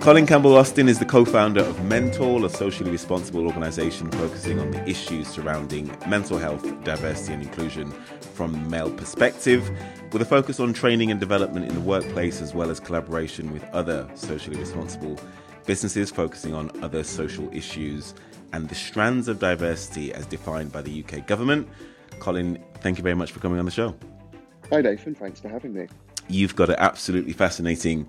Colin Campbell Austin is the co founder of Mentor, a socially responsible organization focusing on the issues surrounding mental health, diversity, and inclusion from a male perspective, with a focus on training and development in the workplace as well as collaboration with other socially responsible businesses focusing on other social issues and the strands of diversity as defined by the UK government. Colin, thank you very much for coming on the show. Hi, Nathan. Thanks for having me. You've got an absolutely fascinating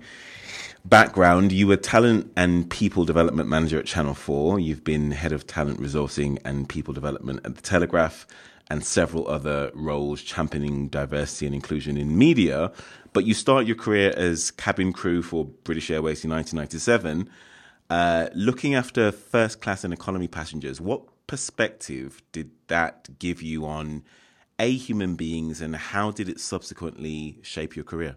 background. You were talent and people development manager at Channel 4. You've been head of talent resourcing and people development at The Telegraph and several other roles championing diversity and inclusion in media. But you start your career as cabin crew for British Airways in 1997, uh, looking after first class and economy passengers. What perspective did that give you on A, human beings, and how did it subsequently shape your career?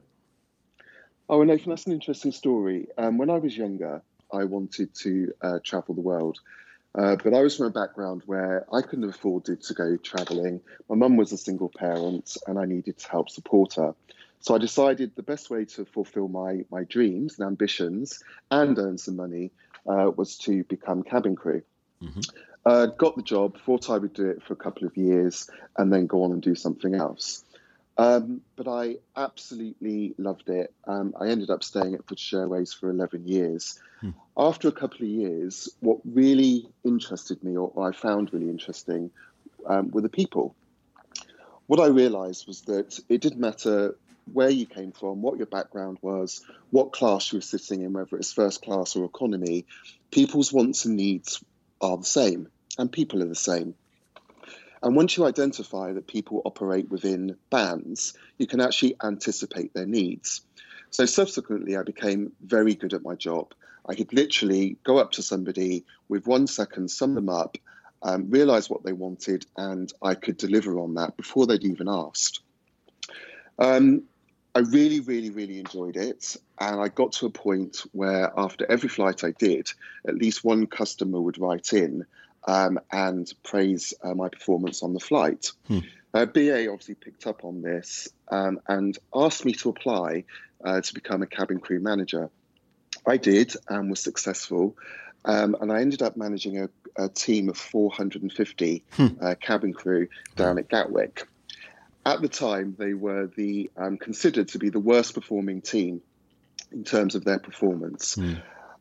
Oh, Nathan, that's an interesting story. Um, when I was younger, I wanted to uh, travel the world. Uh, but I was from a background where I couldn't have afforded to go traveling. My mum was a single parent and I needed to help support her. So I decided the best way to fulfill my, my dreams and ambitions and earn some money uh, was to become cabin crew. Mm-hmm. Uh, got the job, thought I would do it for a couple of years and then go on and do something else. Um, but I absolutely loved it. Um, I ended up staying at British Airways for 11 years. Hmm. After a couple of years, what really interested me, or, or I found really interesting, um, were the people. What I realized was that it didn't matter where you came from, what your background was, what class you were sitting in, whether it's first class or economy, people's wants and needs are the same, and people are the same. And once you identify that people operate within bands, you can actually anticipate their needs. So subsequently, I became very good at my job. I could literally go up to somebody with one second, sum them up, um, realize what they wanted, and I could deliver on that before they'd even asked. Um, I really, really, really enjoyed it. And I got to a point where after every flight I did, at least one customer would write in um, and praise uh, my performance on the flight. Hmm. Uh, BA obviously picked up on this um, and asked me to apply uh, to become a cabin crew manager. I did and was successful, um, and I ended up managing a, a team of 450 hmm. Uh, cabin crew down at Gatwick. At the time, they were the um, considered to be the worst performing team in terms of their performance. Hmm.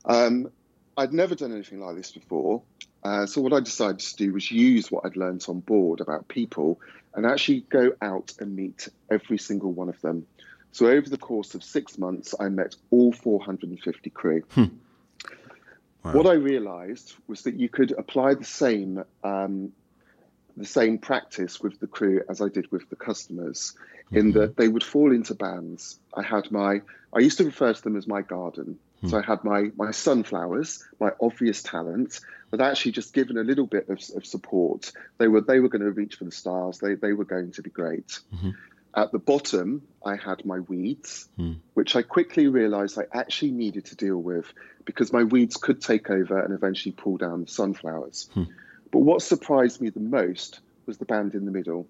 Um, I'd never done anything like this before. Uh, so what I decided to do was use what I'd learned on board about people and actually go out and meet every single one of them. So over the course of six months, I met all 450 crew. Hmm. Wow. What I realised was that you could apply the same um, the same practice with the crew as I did with the customers, mm-hmm. in that they would fall into bands. I had my I used to refer to them as my garden. Hmm. So I had my my sunflowers, my obvious talent, but actually just given a little bit of, of support, they were they were going to reach for the stars. They they were going to be great. Mm-hmm. At the bottom, I had my weeds, hmm. which I quickly realized I actually needed to deal with because my weeds could take over and eventually pull down the sunflowers. Hmm. But what surprised me the most was the band in the middle.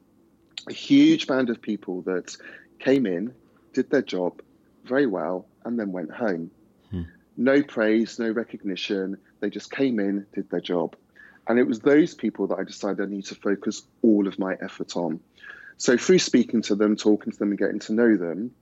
A huge band of people that came in, did their job very well, and then went home. No praise, no recognition. They just came in, did their job. And it was those people that I decided I need to focus all of my effort on. So through speaking to them, talking to them, and getting to know them,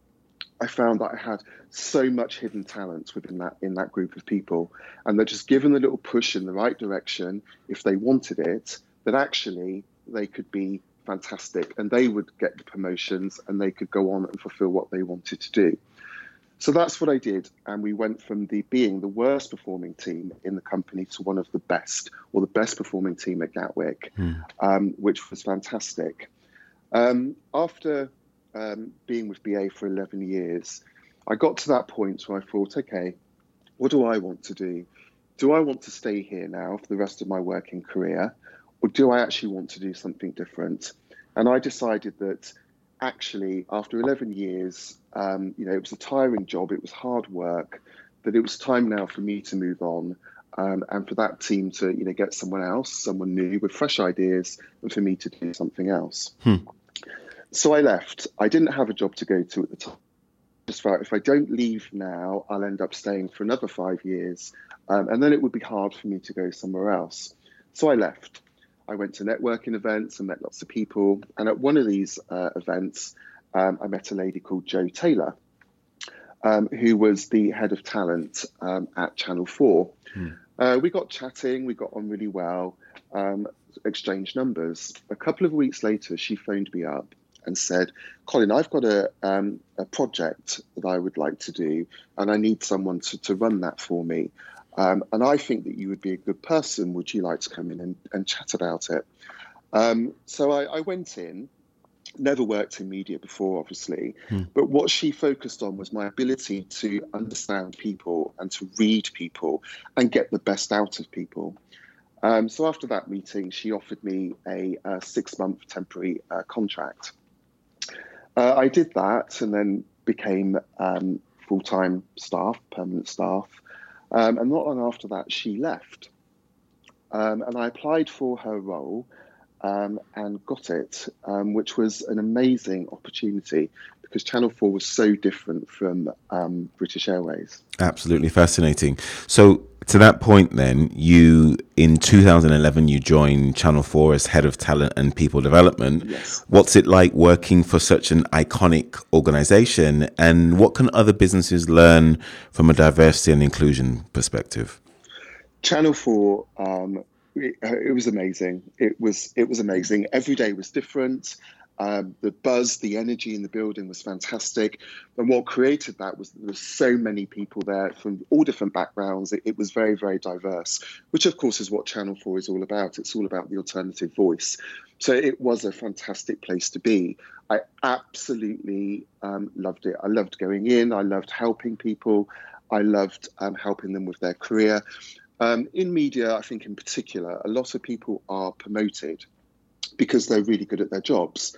I found that I had so much hidden talent within that in that group of people, and that just given a little push in the right direction, if they wanted it, that actually they could be fantastic, and they would get the promotions, and they could go on and fulfill what they wanted to do. So that's what I did, and we went from the being the worst performing team in the company to one of the best, or the best performing team at Gatwick, mm. um, which was fantastic. Um, after um, being with BA for 11 years, I got to that point where I thought, okay, what do I want to do? Do I want to stay here now for the rest of my working career, or do I actually want to do something different? And I decided that actually, after 11 years, um, you know, it was a tiring job, it was hard work, that it was time now for me to move on. Um, and for that team to, you know, get someone else, someone new with fresh ideas, and for me to do something else. Hmm. So I left. I didn't have a job to go to at the time just felt if I don't leave now, I'll end up staying for another five years, um, and then it would be hard for me to go somewhere else. So I left. I went to networking events and met lots of people. And at one of these uh, events, um, I met a lady called Jo Taylor, um, who was the head of talent um, at Channel 4. Hmm. Uh, we got chatting, we got on really well, um, exchanged numbers. A couple of weeks later, she phoned me up and said, Colin, I've got a, um, a project that I would like to do, and I need someone to, to run that for me. Um, and I think that you would be a good person. Would you like to come in and, and chat about it? Um, so I, I, went in, never worked in media before, obviously, hmm. but what she focused on was my ability to understand people and to read people and get the best out of people. Um, so after that meeting, she offered me a, a six month temporary uh, contract. Uh, I did that and then became um, full time staff, permanent staff. Um, and not long after that, she left. Um, and I applied for her role um, and got it, um, which was an amazing opportunity because Channel 4 was so different from um, British Airways. Absolutely fascinating. So, to that point, then, you in 2011 you joined Channel 4 as head of talent and people development. Yes. What's it like working for such an iconic organization, and what can other businesses learn from a diversity and inclusion perspective? Channel 4 um, it, it, was amazing. It was it was amazing. Every day was different. Um, the buzz, the energy in the building was fantastic. And what created that was there were so many people there from all different backgrounds. It, it, was very, very diverse, which of course is what Channel 4 is all about. It's all about the alternative voice. So it was a fantastic place to be. I absolutely um, loved it. I loved going in, I loved helping people, I loved um, helping them with their career. Um, in media, I think in particular, a lot of people are promoted because they're really good at their jobs.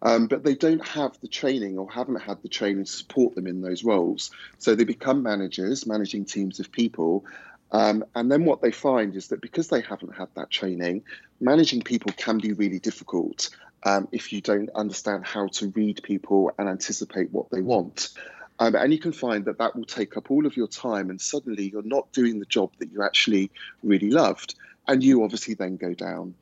Um, but they don't have the training or haven't had the training to support them in those roles. So they become managers, managing teams of people. Um, and then what they find is that because they haven't had that training, managing people can be really difficult um, if you don't understand how to read people and anticipate what they want. Um, and you can find that that will take up all of your time, and suddenly you're not doing the job that you actually really loved. And you obviously then go down.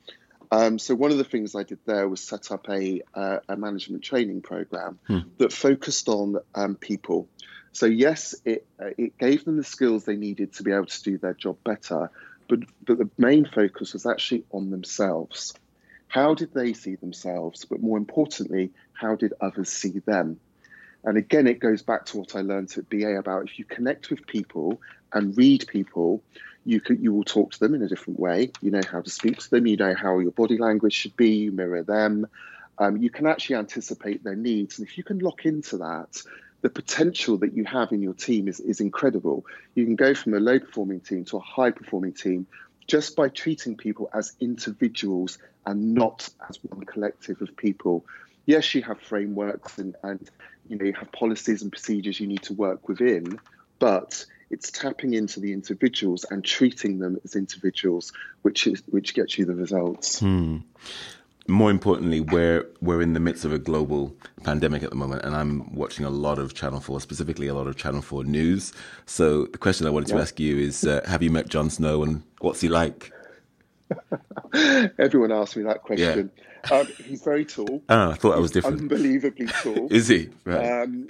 Um, so one of the things I did there was set up a, uh, a management training program hmm. that focused on um, people. So yes, it uh, it gave them the skills they needed to be able to do their job better, but but the main focus was actually on themselves. How did they see themselves? But more importantly, how did others see them? And again, it goes back to what I learned at BA about if you connect with people and read people, you can, you will talk to them in a different way. You know how to speak to them. You know how your body language should be. You mirror them. Um, you can actually anticipate their needs, and if you can lock into that, the potential that you have in your team is, is incredible. You can go from a low performing team to a high performing team just by treating people as individuals and not as one collective of people. Yes, you have frameworks and, and you know you have policies and procedures you need to work within, but it's tapping into the individuals and treating them as individuals, which is which gets you the results. Hmm. More importantly, we're we're in the midst of a global pandemic at the moment, and I'm watching a lot of Channel Four, specifically a lot of Channel Four news. So the question I wanted to ask you is: uh, Have you met Jon Snow, and what's he like? Everyone asks me that question. Yeah. Um, he's very tall. Oh, I thought I was different. Unbelievably tall. is he? Right. Um,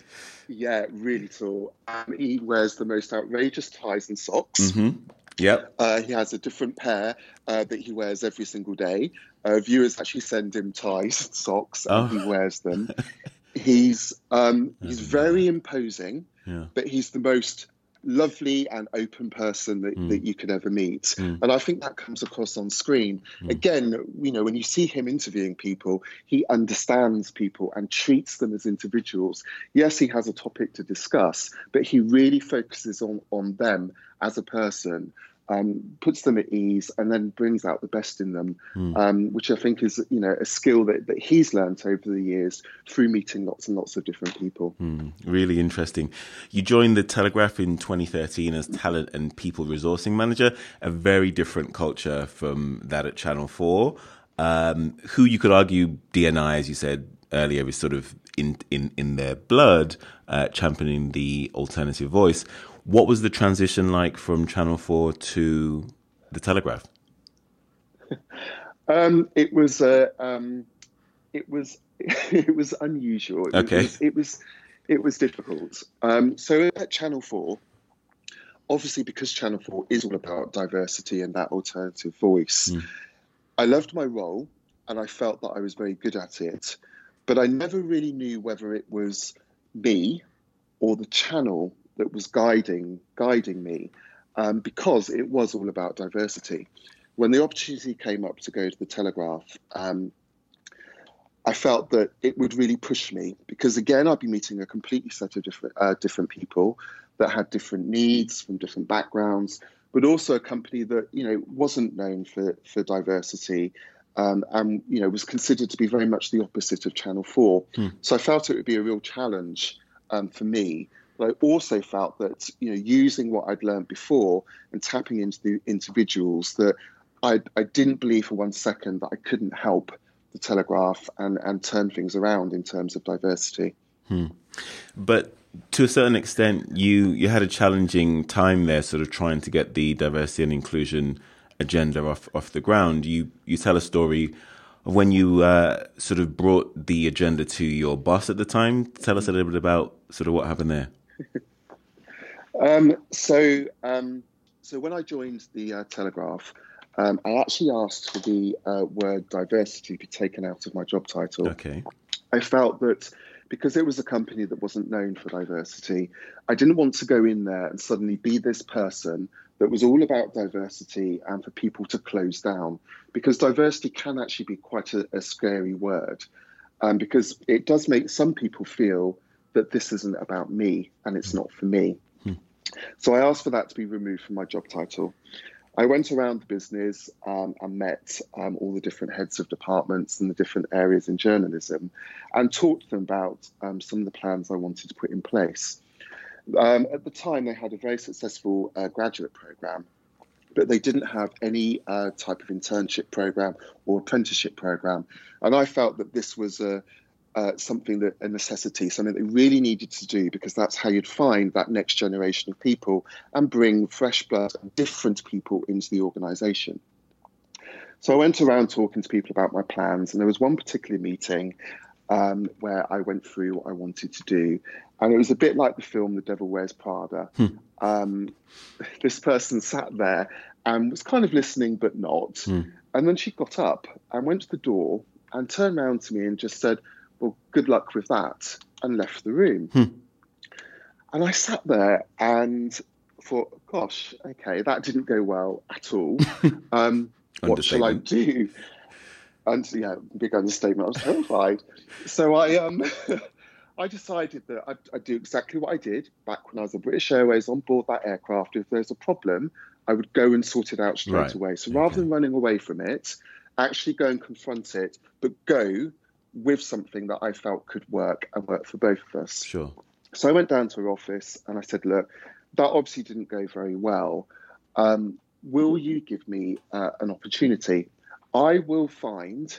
yeah, really tall. Um, he wears the most outrageous ties and socks. Mm-hmm. Yep. Uh, he has a different pair uh, that he wears every single day. Uh, viewers actually send him ties and socks, and oh. he wears them. he's um, he's very imposing, yeah. but he's the most lovely and open person that, mm. that you could ever meet. Mm. And I think that comes across on screen. Mm. Again, you know, when you see him interviewing people, he understands people and treats them as individuals. Yes, he has a topic to discuss, but he really focuses on, on them as a person um, puts them at ease, and then brings out the best in them, mm. um, which I think is you know a skill that, that he's learned over the years through meeting lots and lots of different people. Mm. Really interesting. You joined the Telegraph in 2013 as talent and people resourcing manager, a very different culture from that at Channel 4. Um, who you could argue D&I, as you said earlier, is sort of in in in their blood, uh, championing the alternative voice. What was the transition like from Channel Four to the Telegraph? Um, it was uh, um, it was it was unusual. It okay, was, it was it was difficult. Um, so at Channel Four, obviously because Channel Four is all about diversity and that alternative voice, mm. I loved my role and I felt that I was very good at it, but I never really knew whether it was me or the channel that was guiding guiding me, um, because it was all about diversity when the opportunity came up to go to the Telegraph, um, I felt that it would really push me because again, I'd be meeting a completely set of different uh, different people that had different needs from different backgrounds, but also a company that you know wasn't known for for diversity. Um, and you know was considered to be very much the opposite of Channel Four. Hmm. So I felt it would be a real challenge um, for me. But I also felt that you know using what I'd learned before and tapping into the individuals that I, I didn't believe for one second that I couldn't help the Telegraph and, and turn things around in terms of diversity. Hmm. But to a certain extent, you, you had a challenging time there, sort of trying to get the diversity and inclusion agenda off, off the ground. You, you tell a story of when you uh, sort of brought the agenda to your boss at the time. Tell us a little bit about sort of what happened there. um, so, um, so when I joined the uh, Telegraph, um, I actually asked for the uh, word diversity to be taken out of my job title. Okay. I felt that because it was a company that wasn't known for diversity, I didn't want to go in there and suddenly be this person that was all about diversity and for people to close down. Because diversity can actually be quite a, a scary word, um, because it does make some people feel that this isn't about me and it's not for me. Hmm. So I asked for that to be removed from my job title. I went around the business um, and met um, all the different heads of departments and the different areas in journalism and talked to them about um, some of the plans I wanted to put in place. Um, at the time, they had a very successful uh, graduate program, but they didn't have any uh, type of internship program or apprenticeship program. And I felt that this was a, uh, something that a necessity, something they really needed to do because that's how you'd find that next generation of people and bring fresh blood and different people into the organisation. So I went around talking to people about my plans, and there was one particular meeting um, where I went through what I wanted to do, and it was a bit like the film The Devil Wears Prada. Hmm. Um, this person sat there and was kind of listening but not, hmm. and then she got up and went to the door and turned around to me and just said well, good luck with that, and left the room. Hmm. And I sat there and thought, gosh, okay, that didn't go well at all. Um, what shall I do? And yeah, big understatement. I was terrified. so I um, I decided that I'd, I'd, do exactly what I did back when I was at British Airways on board that aircraft. If there's a problem, I would go and sort it out straight right. away. So okay. rather than running away from it, actually go and confront it, but go with something that I felt could work and work for both of us. Sure. So I went down to her office and I said, look, that obviously didn't go very well. Um, will you give me uh, an opportunity? I will find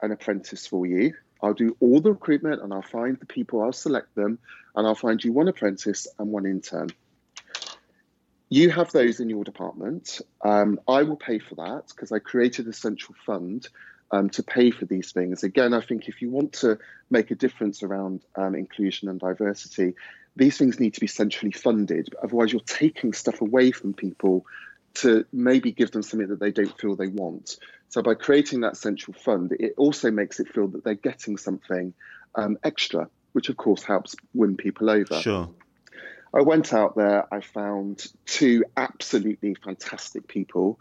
an apprentice for you. I'll do all the recruitment and I'll find the people, I'll select them, and I'll find you one apprentice and one intern. You have those in your department. Um, I will pay for that because I created a central fund um, to pay for these things. Again, I think if you want to make a difference around um, inclusion and diversity, these things need to be centrally funded. Otherwise, you're taking stuff away from people to maybe give them something that they don't feel they want. So by creating that central fund, it also makes it feel that they're getting something um, extra, which of course helps win people over. Sure. I went out there, I found two absolutely fantastic people.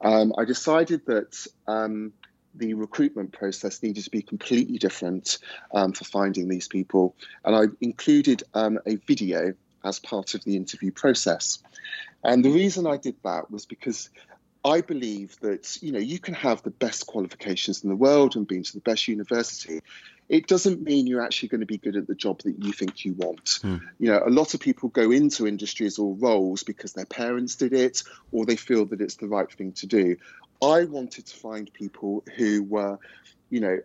Um, I decided that um, the recruitment process needed to be completely different um, for finding these people. And I included um, a video as part of the interview process. And the reason I did that was because I believe that you know you can have the best qualifications in the world and been to the best university. It doesn't mean you're actually going to be good at the job that you think you want. Hmm. You know, a lot of people go into industries or roles because their parents did it or they feel that it's the right thing to do. I wanted to find people who were, you know,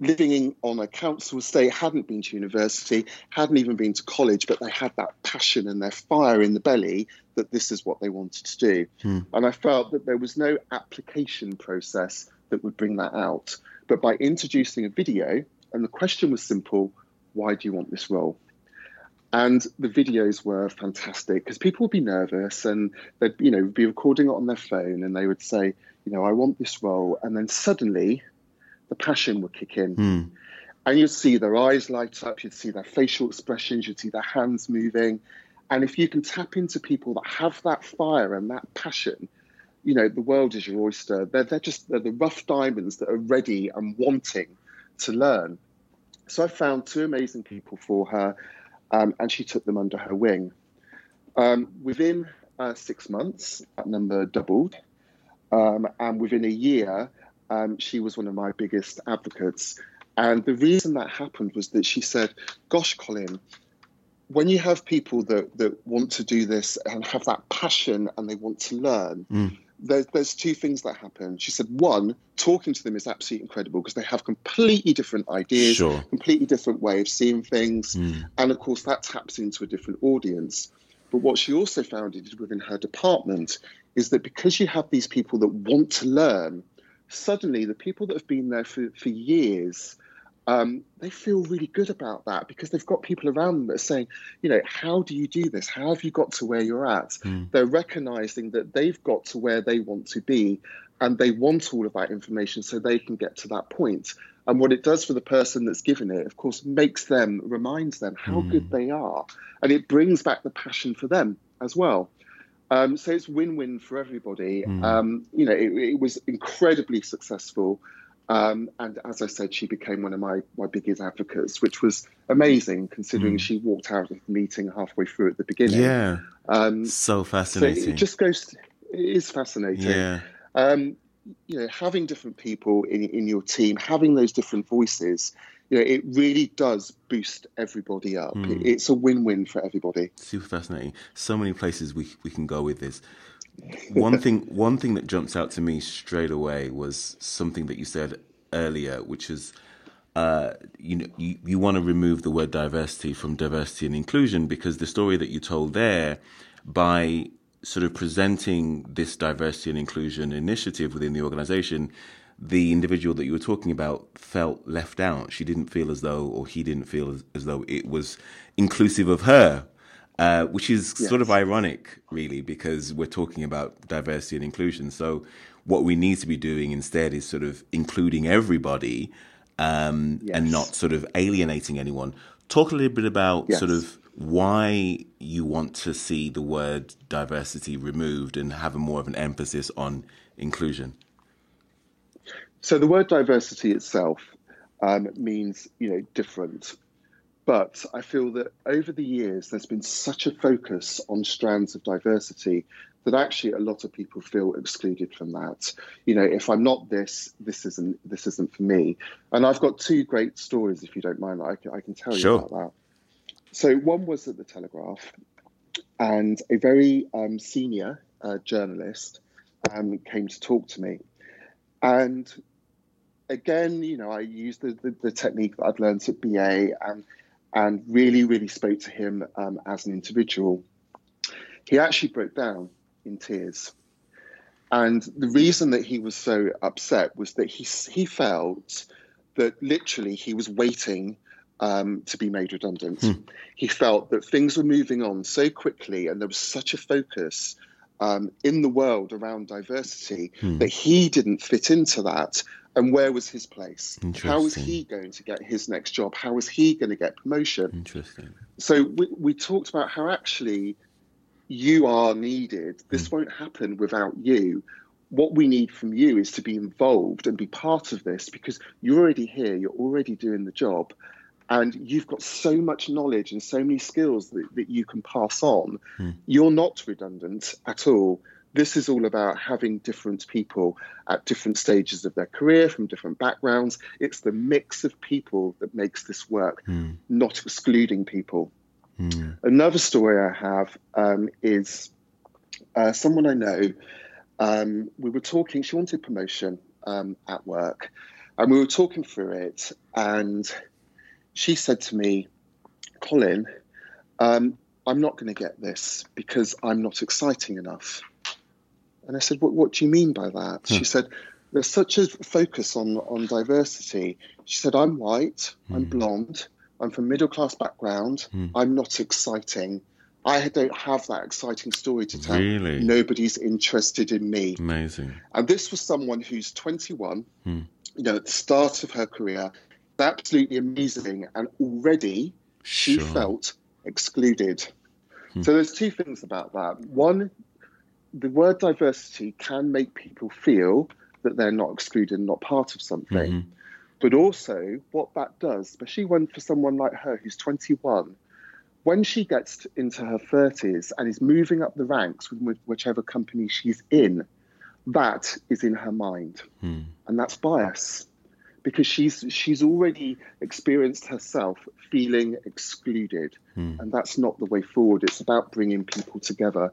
living in, on a council estate, hadn't been to university, hadn't even been to college, but they had that passion and their fire in the belly that this is what they wanted to do. Hmm. And I felt that there was no application process that would bring that out. But by introducing a video, and the question was simple why do you want this role? And the videos were fantastic because people would be nervous and they'd, you know, be recording it on their phone and they would say, you know, I want this role. And then suddenly the passion would kick in. Mm. And you'd see their eyes light up, you'd see their facial expressions, you'd see their hands moving. And if you can tap into people that have that fire and that passion, you know, the world is your oyster. They're, they're just they're the rough diamonds that are ready and wanting to learn. So I found two amazing people for her, um, and she took them under her wing. Um, within uh, six months, that number doubled. Um, and within a year, um, she was one of my biggest advocates. And the reason that happened was that she said, Gosh, Colin, when you have people that, that want to do this and have that passion and they want to learn, mm. There's, there's two things that happen. She said, one, talking to them is absolutely incredible because they have completely different ideas, sure. completely different way of seeing things. Mm. And of course, that taps into a different audience. But what she also found within her department is that because you have these people that want to learn, suddenly the people that have been there for, for years, um, they feel really good about that because they've got people around them that are saying, you know, how do you do this? How have you got to where you're at? Mm. They're recognizing that they've got to where they want to be and they want all of that information so they can get to that point. And what it does for the person that's given it, of course, makes them, reminds them how mm. good they are. And it brings back the passion for them as well. Um, so it's win-win for everybody. Mm. Um, you know, it, it, was incredibly successful, um, and as I said, she became one of my my biggest advocates, which was amazing considering mm. she walked out of the meeting halfway through at the beginning. Yeah, um, so fascinating. So it just goes. It is fascinating. Yeah. Um, you know, having different people in in your team, having those different voices, you know, it really does boost everybody up. Mm. It's a win-win for everybody. Super fascinating. So many places we we can go with this. One thing, one thing that jumps out to me straight away was something that you said earlier, which is, uh, you know, you, you want to remove the word diversity from diversity and inclusion because the story that you told there, by sort of presenting this diversity and inclusion initiative within the organization, the individual that you were talking about felt left out. She didn't feel as though, or he didn't feel as, as though it was inclusive of her, uh, which is yes. sort of ironic, really, because we're talking about diversity and inclusion. So, what we need to be doing instead is sort of including everybody um, yes. and not sort of alienating anyone. Talk a little bit about yes. sort of why you want to see the word diversity removed and have a more of an emphasis on inclusion. So the word diversity itself um, means, you know, different. But I feel that over the years, there's been such a focus on strands of diversity that actually a lot of people feel excluded from that. You know, if I'm not this, this isn't this isn't for me. And I've got two great stories, if you don't mind, I can, I can tell sure. you about that. So one was at the Telegraph, and a very um, senior uh, journalist um, came to talk to me, and again, you know, I used the, the, the, technique that I'd learned at BA and, and really, really spoke to him um, as an individual. He actually broke down in tears. And the reason that he was so upset was that he, he felt that literally he was waiting um, to be made redundant. Hmm. He felt that things were moving on so quickly and there was such a focus um, in the world around diversity hmm. that he didn't fit into that and where was his place? How was he going to get his next job? How was he going to get promotion? Interesting. So we, we talked about how actually you are needed. This mm. won't happen without you. What we need from you is to be involved and be part of this because you're already here, you're already doing the job, and you've got so much knowledge and so many skills that, that you can pass on. Mm. You're not redundant at all this is all about having different people at different stages of their career from different backgrounds. It's the mix of people that makes this work, mm. not excluding people. Mm. Another story I have um, is uh, someone I know. Um, we were talking, she wanted promotion um, at work. And we were talking through it, and she said to me, Colin, um, I'm not going to get this because I'm not exciting enough. And I said, What, what do you mean by that? Hmm. She said, There's such a focus on, on diversity. She said, I'm white, I'm hmm. blonde, I'm from middle class background, hmm. I'm not exciting. I don't have that exciting story to tell. Really? Nobody's interested in me. Amazing. And this was someone who's 21, hmm. you know, at the start of her career, absolutely amazing. And already she sure. felt excluded. Hmm. So there's two things about that. One, the word diversity can make people feel that they're not excluded and not part of something. Mm-hmm. But also, what that does, especially when for someone like her who's 21, when she gets into her 30s and is moving up the ranks with whichever company she's in, that is in her mind. Hmm. And that's bias because she's she's already experienced herself feeling excluded hmm. and that's not the way forward it's about bringing people together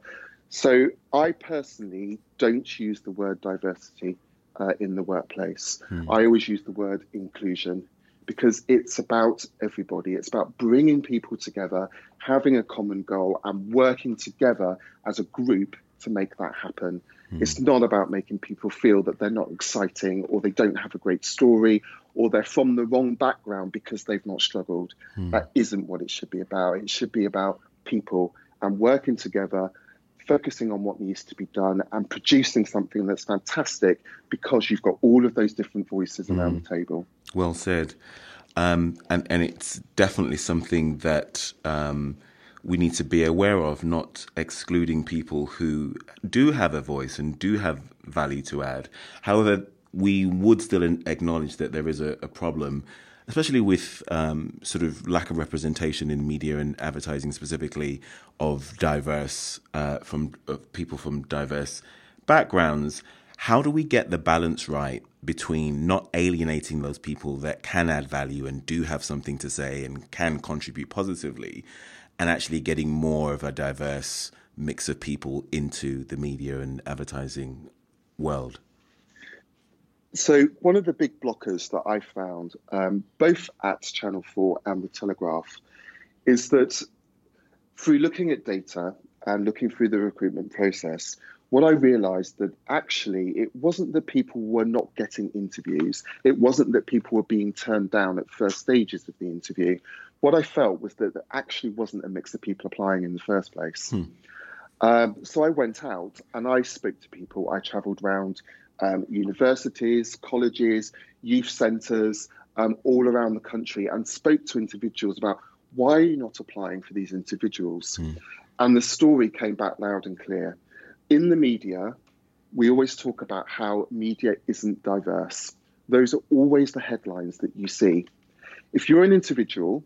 so i personally don't use the word diversity uh, in the workplace hmm. i always use the word inclusion because it's about everybody. It's about bringing people together, having a common goal, and working together as a group to make that happen. Mm. It's not about making people feel that they're not exciting or they don't have a great story or they're from the wrong background because they've not struggled. Mm. That isn't what it should be about. It should be about people and working together focusing on what needs to be done and producing something that's fantastic because you've got all of those different voices mm. around the table. Well said. Um, and, and it's definitely something that um, we need to be aware of, not excluding people who do have a voice and do have value to add. However, we would still acknowledge that there is a, a problem especially with um, sort of lack of representation in media and advertising specifically of diverse uh, from of people from diverse backgrounds how do we get the balance right between not alienating those people that can add value and do have something to say and can contribute positively and actually getting more of a diverse mix of people into the media and advertising world so one of the big blockers that I found, um, both at Channel 4 and the Telegraph, is that through looking at data and looking through the recruitment process, what I realized that actually it wasn't that people were not getting interviews. It wasn't that people were being turned down at first stages of the interview. What I felt was that there actually wasn't a mix of people applying in the first place. Hmm. Um, so I went out and I spoke to people. I traveled around um, universities, colleges, youth centres, um, all around the country, and spoke to individuals about why are you not applying for these individuals? Mm. And the story came back loud and clear. In the media, we always talk about how media isn't diverse. Those are always the headlines that you see. If you're an individual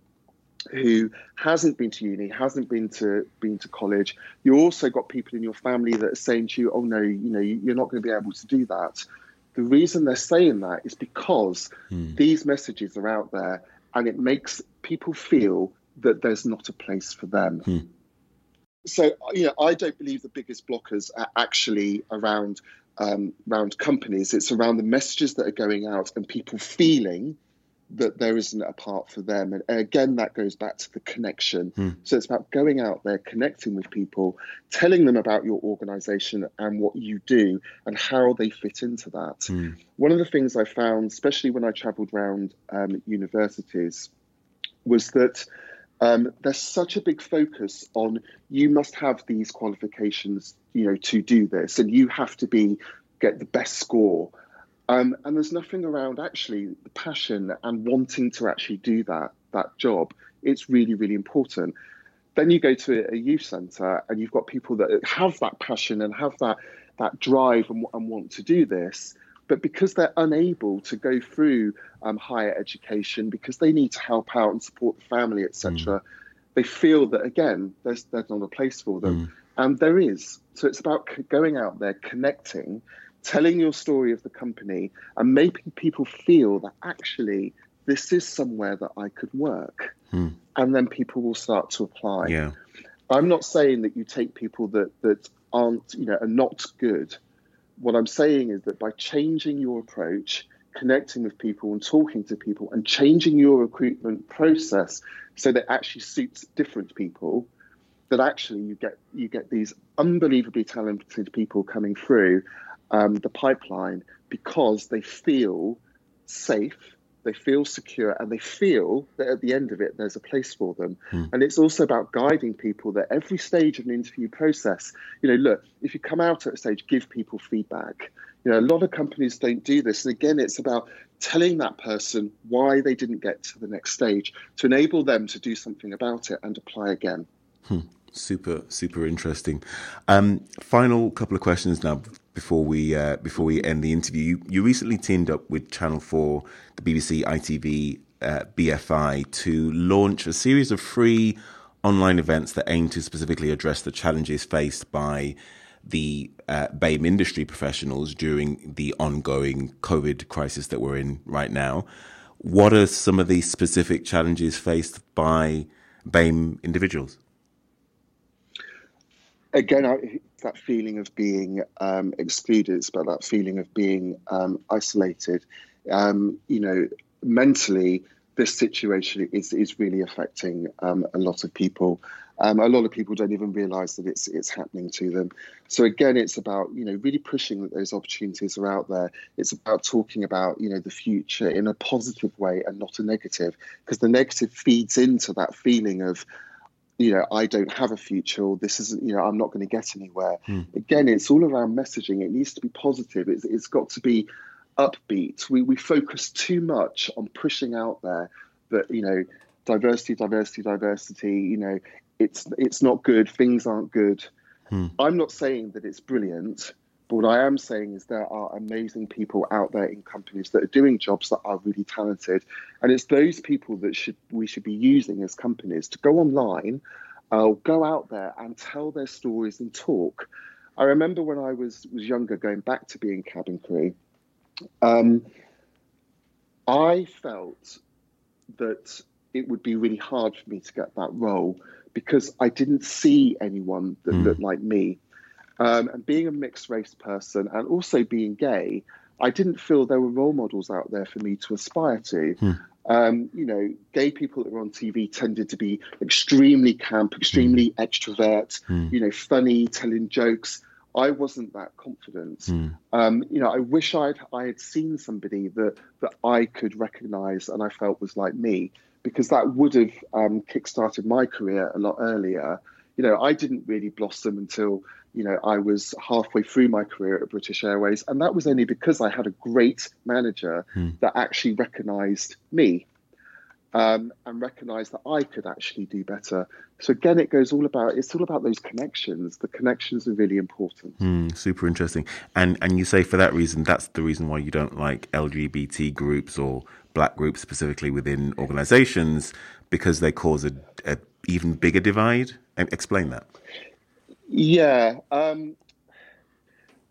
who hasn't been to uni, hasn't been to been to college. You also got people in your family that are saying to you, "Oh no, you know, you're not going to be able to do that." The reason they're saying that is because hmm. these messages are out there, and it makes people feel that there's not a place for them. Hmm. So, you know, I don't believe the biggest blockers are actually around um, around companies. It's around the messages that are going out and people feeling that there isn't a part for them. And again, that goes back to the connection. Hmm. So it's about going out there, connecting with people, telling them about your organization and what you do and how they fit into that. Hmm. One of the things I found, especially when I traveled around um, universities, was that um, there's such a big focus on you must have these qualifications, you know, to do this, and you have to be get the best score um, and there's nothing around actually the passion and wanting to actually do that that job. It's really, really important. Then you go to a youth centre and you've got people that have that passion and have that that drive and, and want to do this, but because they're unable to go through um, higher education because they need to help out and support the family, etc., mm. they feel that again there's there's not a place for them, mm. and there is. So it's about going out there, connecting, telling your story of the company and making people feel that actually this is somewhere that I could work. Hmm. And then people will start to apply. Yeah. I'm not saying that you take people that, that aren't, you know, are not good. What I'm saying is that by changing your approach, connecting with people and talking to people and changing your recruitment process so that actually suits different people that actually you get you get these unbelievably talented people coming through um, the pipeline because they feel safe they feel secure and they feel that at the end of it there's a place for them. Hmm. and it's also about guiding people that every stage of an interview process you know look if you come out at a stage give people feedback. You know a lot of companies don't do this. And again it's about telling that person why they didn't get to the next stage to enable them to do something about it and apply again. Hmm. super super interesting. Um, final couple of questions now before we uh, before we end the interview. You, you, recently teamed up with Channel Four, the BBC, ITV, uh, BFI to launch a series of free online events that aim to specifically address the challenges faced by the uh, BAME industry professionals during the ongoing COVID crisis that we're in right now. What are some of the specific challenges faced by BAME individuals? Again, I, that feeling of being um, excluded. It's about that feeling of being um, isolated. Um, you know, mentally, this situation is is really affecting um, a lot of people. Um, a lot of people don't even realise that it's it's happening to them. So again, it's about you know really pushing that those opportunities are out there. It's about talking about you know the future in a positive way and not a negative, because the negative feeds into that feeling of you know, I don't have a future, or this is, you know, I'm not going to get anywhere. Mm. Again, it's all around messaging. It needs to be positive. It's, it's got to be upbeat. We we focus too much on pushing out there that you know, diversity, diversity, diversity. You know, it's it's not good. Things aren't good. Mm. I'm not saying that it's brilliant. But what I am saying is there are amazing people out there in companies that are doing jobs that are really talented, and it's those people that should we should be using as companies to go online, uh, go out there and tell their stories and talk. I remember when I was was younger, going back to being cabin crew. Um, I felt that it would be really hard for me to get that role because I didn't see anyone that mm. looked like me. Um, and being a mixed race person and also being gay, I didn't feel there were role models out there for me to aspire to. Hmm. Um, you know, gay people that were on TV tended to be extremely camp, extremely hmm. extrovert, hmm. you know, funny, telling jokes. I wasn't that confident. Hmm. Um, you know, I wish I'd I had seen somebody that that I could recognise and I felt was like me, because that would have um, kickstarted my career a lot earlier. You know, I didn't really blossom until you know, I was halfway through my career at British Airways, and that was only because I had a great manager hmm. that actually recognised me um, and recognised that I could actually do better. So again, it goes all about it's all about those connections. The connections are really important. Hmm, super interesting. And and you say for that reason, that's the reason why you don't like LGBT groups or black groups specifically within organisations because they cause a, a even bigger divide. Explain that. Yeah. Um,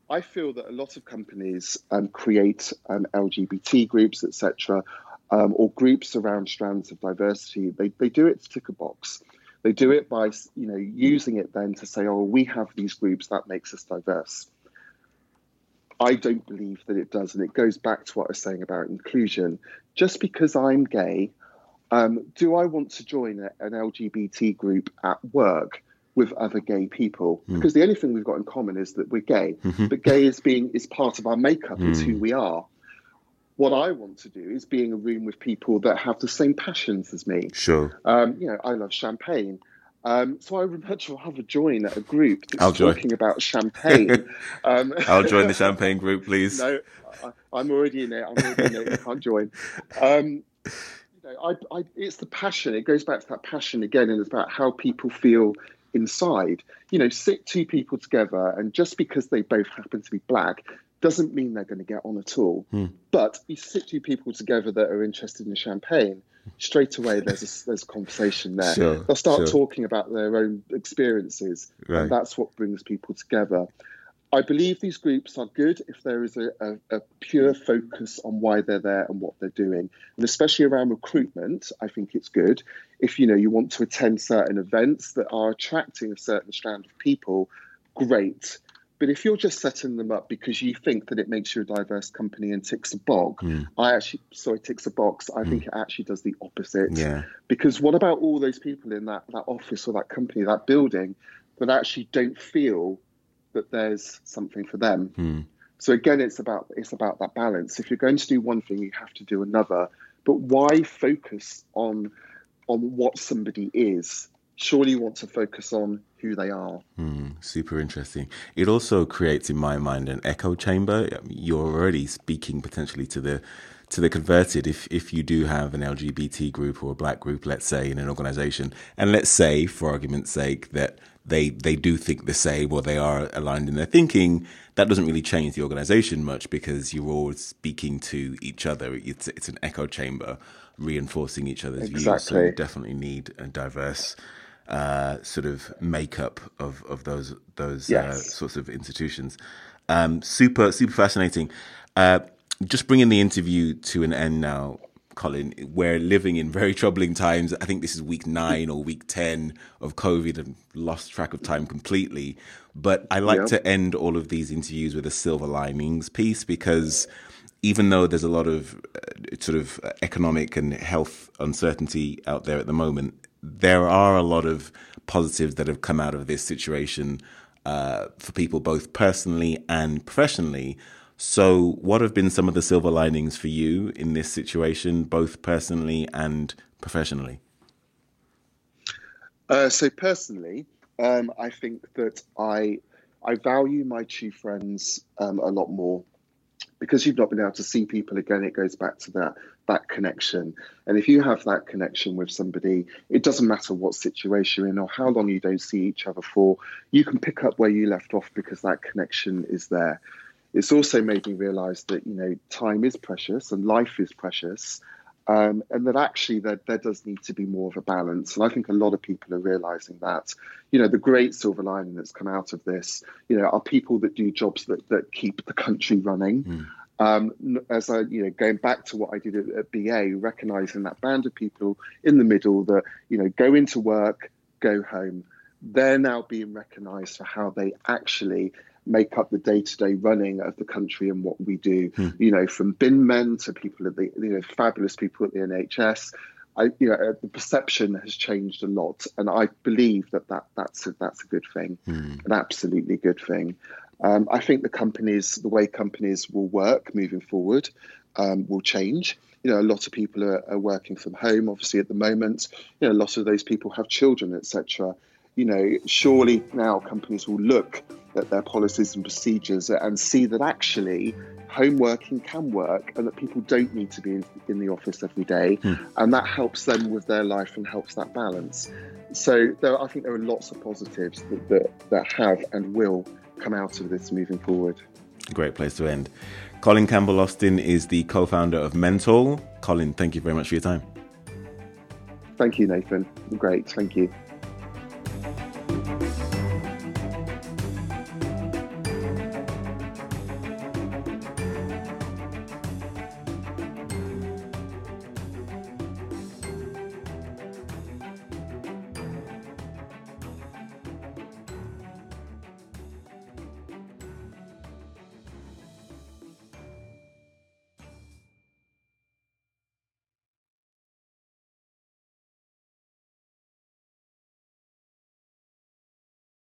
I feel that a lot of companies um, create um, LGBT groups, etc., or groups around strands of diversity. They, they do it to tick a box. They do it by you know using it then to say, oh, we have these groups that makes us diverse. I don't believe that it does, and it goes back to what I was saying about inclusion. Just because I'm gay, um, do I want to join an LGBT group at work? With other gay people mm. because the only thing we've got in common is that we're gay mm-hmm. but gay is being is part of our makeup mm. it's who hmm. we are what i want to do is be in a room with people that have the same passions as me sure um, you know i love champagne um, so I would much rather join a group that's talking about champagne. Um, I'll join the champagne group, please. No, I, am already in it. I'm already in it. I can't join. Um, you know, I, I, it's the passion. It goes back to that passion again, and it's about how people feel inside. You know, sit two people together, and just because they both happen to be black doesn't mean they're going to get on at all. Hmm. But you sit two people together that are interested in champagne, straight away there's a, there's a conversation there. Sure, They'll start sure. talking about their own experiences, right. and that's what brings people together. I believe these groups are good if there is a, a, a, pure focus on why they're there and what they're doing, and especially around recruitment. I think it's good if you know you want to attend certain events that are attracting a certain strand of people. Great, But if you're just setting them up because you think that it makes you a diverse company and ticks a box, mm. I actually sorry ticks a box. I mm. think it actually does the opposite. Yeah. Because what about all those people in that that office or that company, that building, that actually don't feel that there's something for them? Mm. So again, it's about it's about that balance. If you're going to do one thing, you have to do another. But why focus on on what somebody is? Surely you want to focus on who they are. Mm, super interesting. It also creates, in my mind, an echo chamber. You're already speaking potentially to the to the converted. If if you do have an LGBT group or a black group, let's say in an organization, and let's say, for argument's sake, that they they do think the same or they are aligned in their thinking, that doesn't really change the organization much because you're all speaking to each other. It's it's an echo chamber reinforcing each other's exactly. views. So you definitely need a diverse uh, sort of makeup of of those those uh, yes. uh, sorts of institutions. Um, super super fascinating. Uh, just bringing the interview to an end now. Colin, we're living in very troubling times. I think this is week nine or week 10 of COVID and lost track of time completely. But I like to end all of these interviews with a silver linings piece because even though there's a lot of uh, sort of economic and health uncertainty out there at the moment, there are a lot of positives that have come out of this situation uh, for people both personally and professionally. So, what have been some of the silver linings for you in this situation, both personally and professionally? Uh, so, personally, um, I think that I I value my true friends um, a lot more because you've not been able to see people again. It goes back to that that connection. And if you have that connection with somebody, it doesn't matter what situation you're in or how long you don't see each other for, you can pick up where you left off because that connection is there. It's also made me realize that, you know, time is precious and life is precious. Um, and that actually there, there does need to be more of a balance. And I think a lot of people are realizing that. You know, the great silver lining that's come out of this, you know, are people that do jobs that, that keep the country running. Mm. Um, as I, you know, going back to what I did at, at BA, recognizing that band of people in the middle that, you know, go into work, go home. They're now being recognized for how they actually make up the day-to-day running of the country and what we do. Hmm. You know, from bin men to people at the, you know, fabulous people at the NHS. I, you know, uh, the perception has changed a lot, and I believe that, that that's a, that's a good thing, hmm. an absolutely good thing. Um, I think the companies, the way companies will work moving forward, um, will change. You know, a lot of people are, are, working from home. Obviously, at the moment, you know, a lot of those people have children, etc. You know, surely now companies will look at their policies and procedures and see that actually home working can work and that people don't need to be in, in the office every day, hmm. and that helps them with their life and helps that balance. So there, I think there are lots of positives that, that, that have and will come out of this moving forward. Great place to end. Colin Campbell Austin is the co founder of Mental. Colin, thank you very much for your time. Thank you, Nathan. Great. Thank you.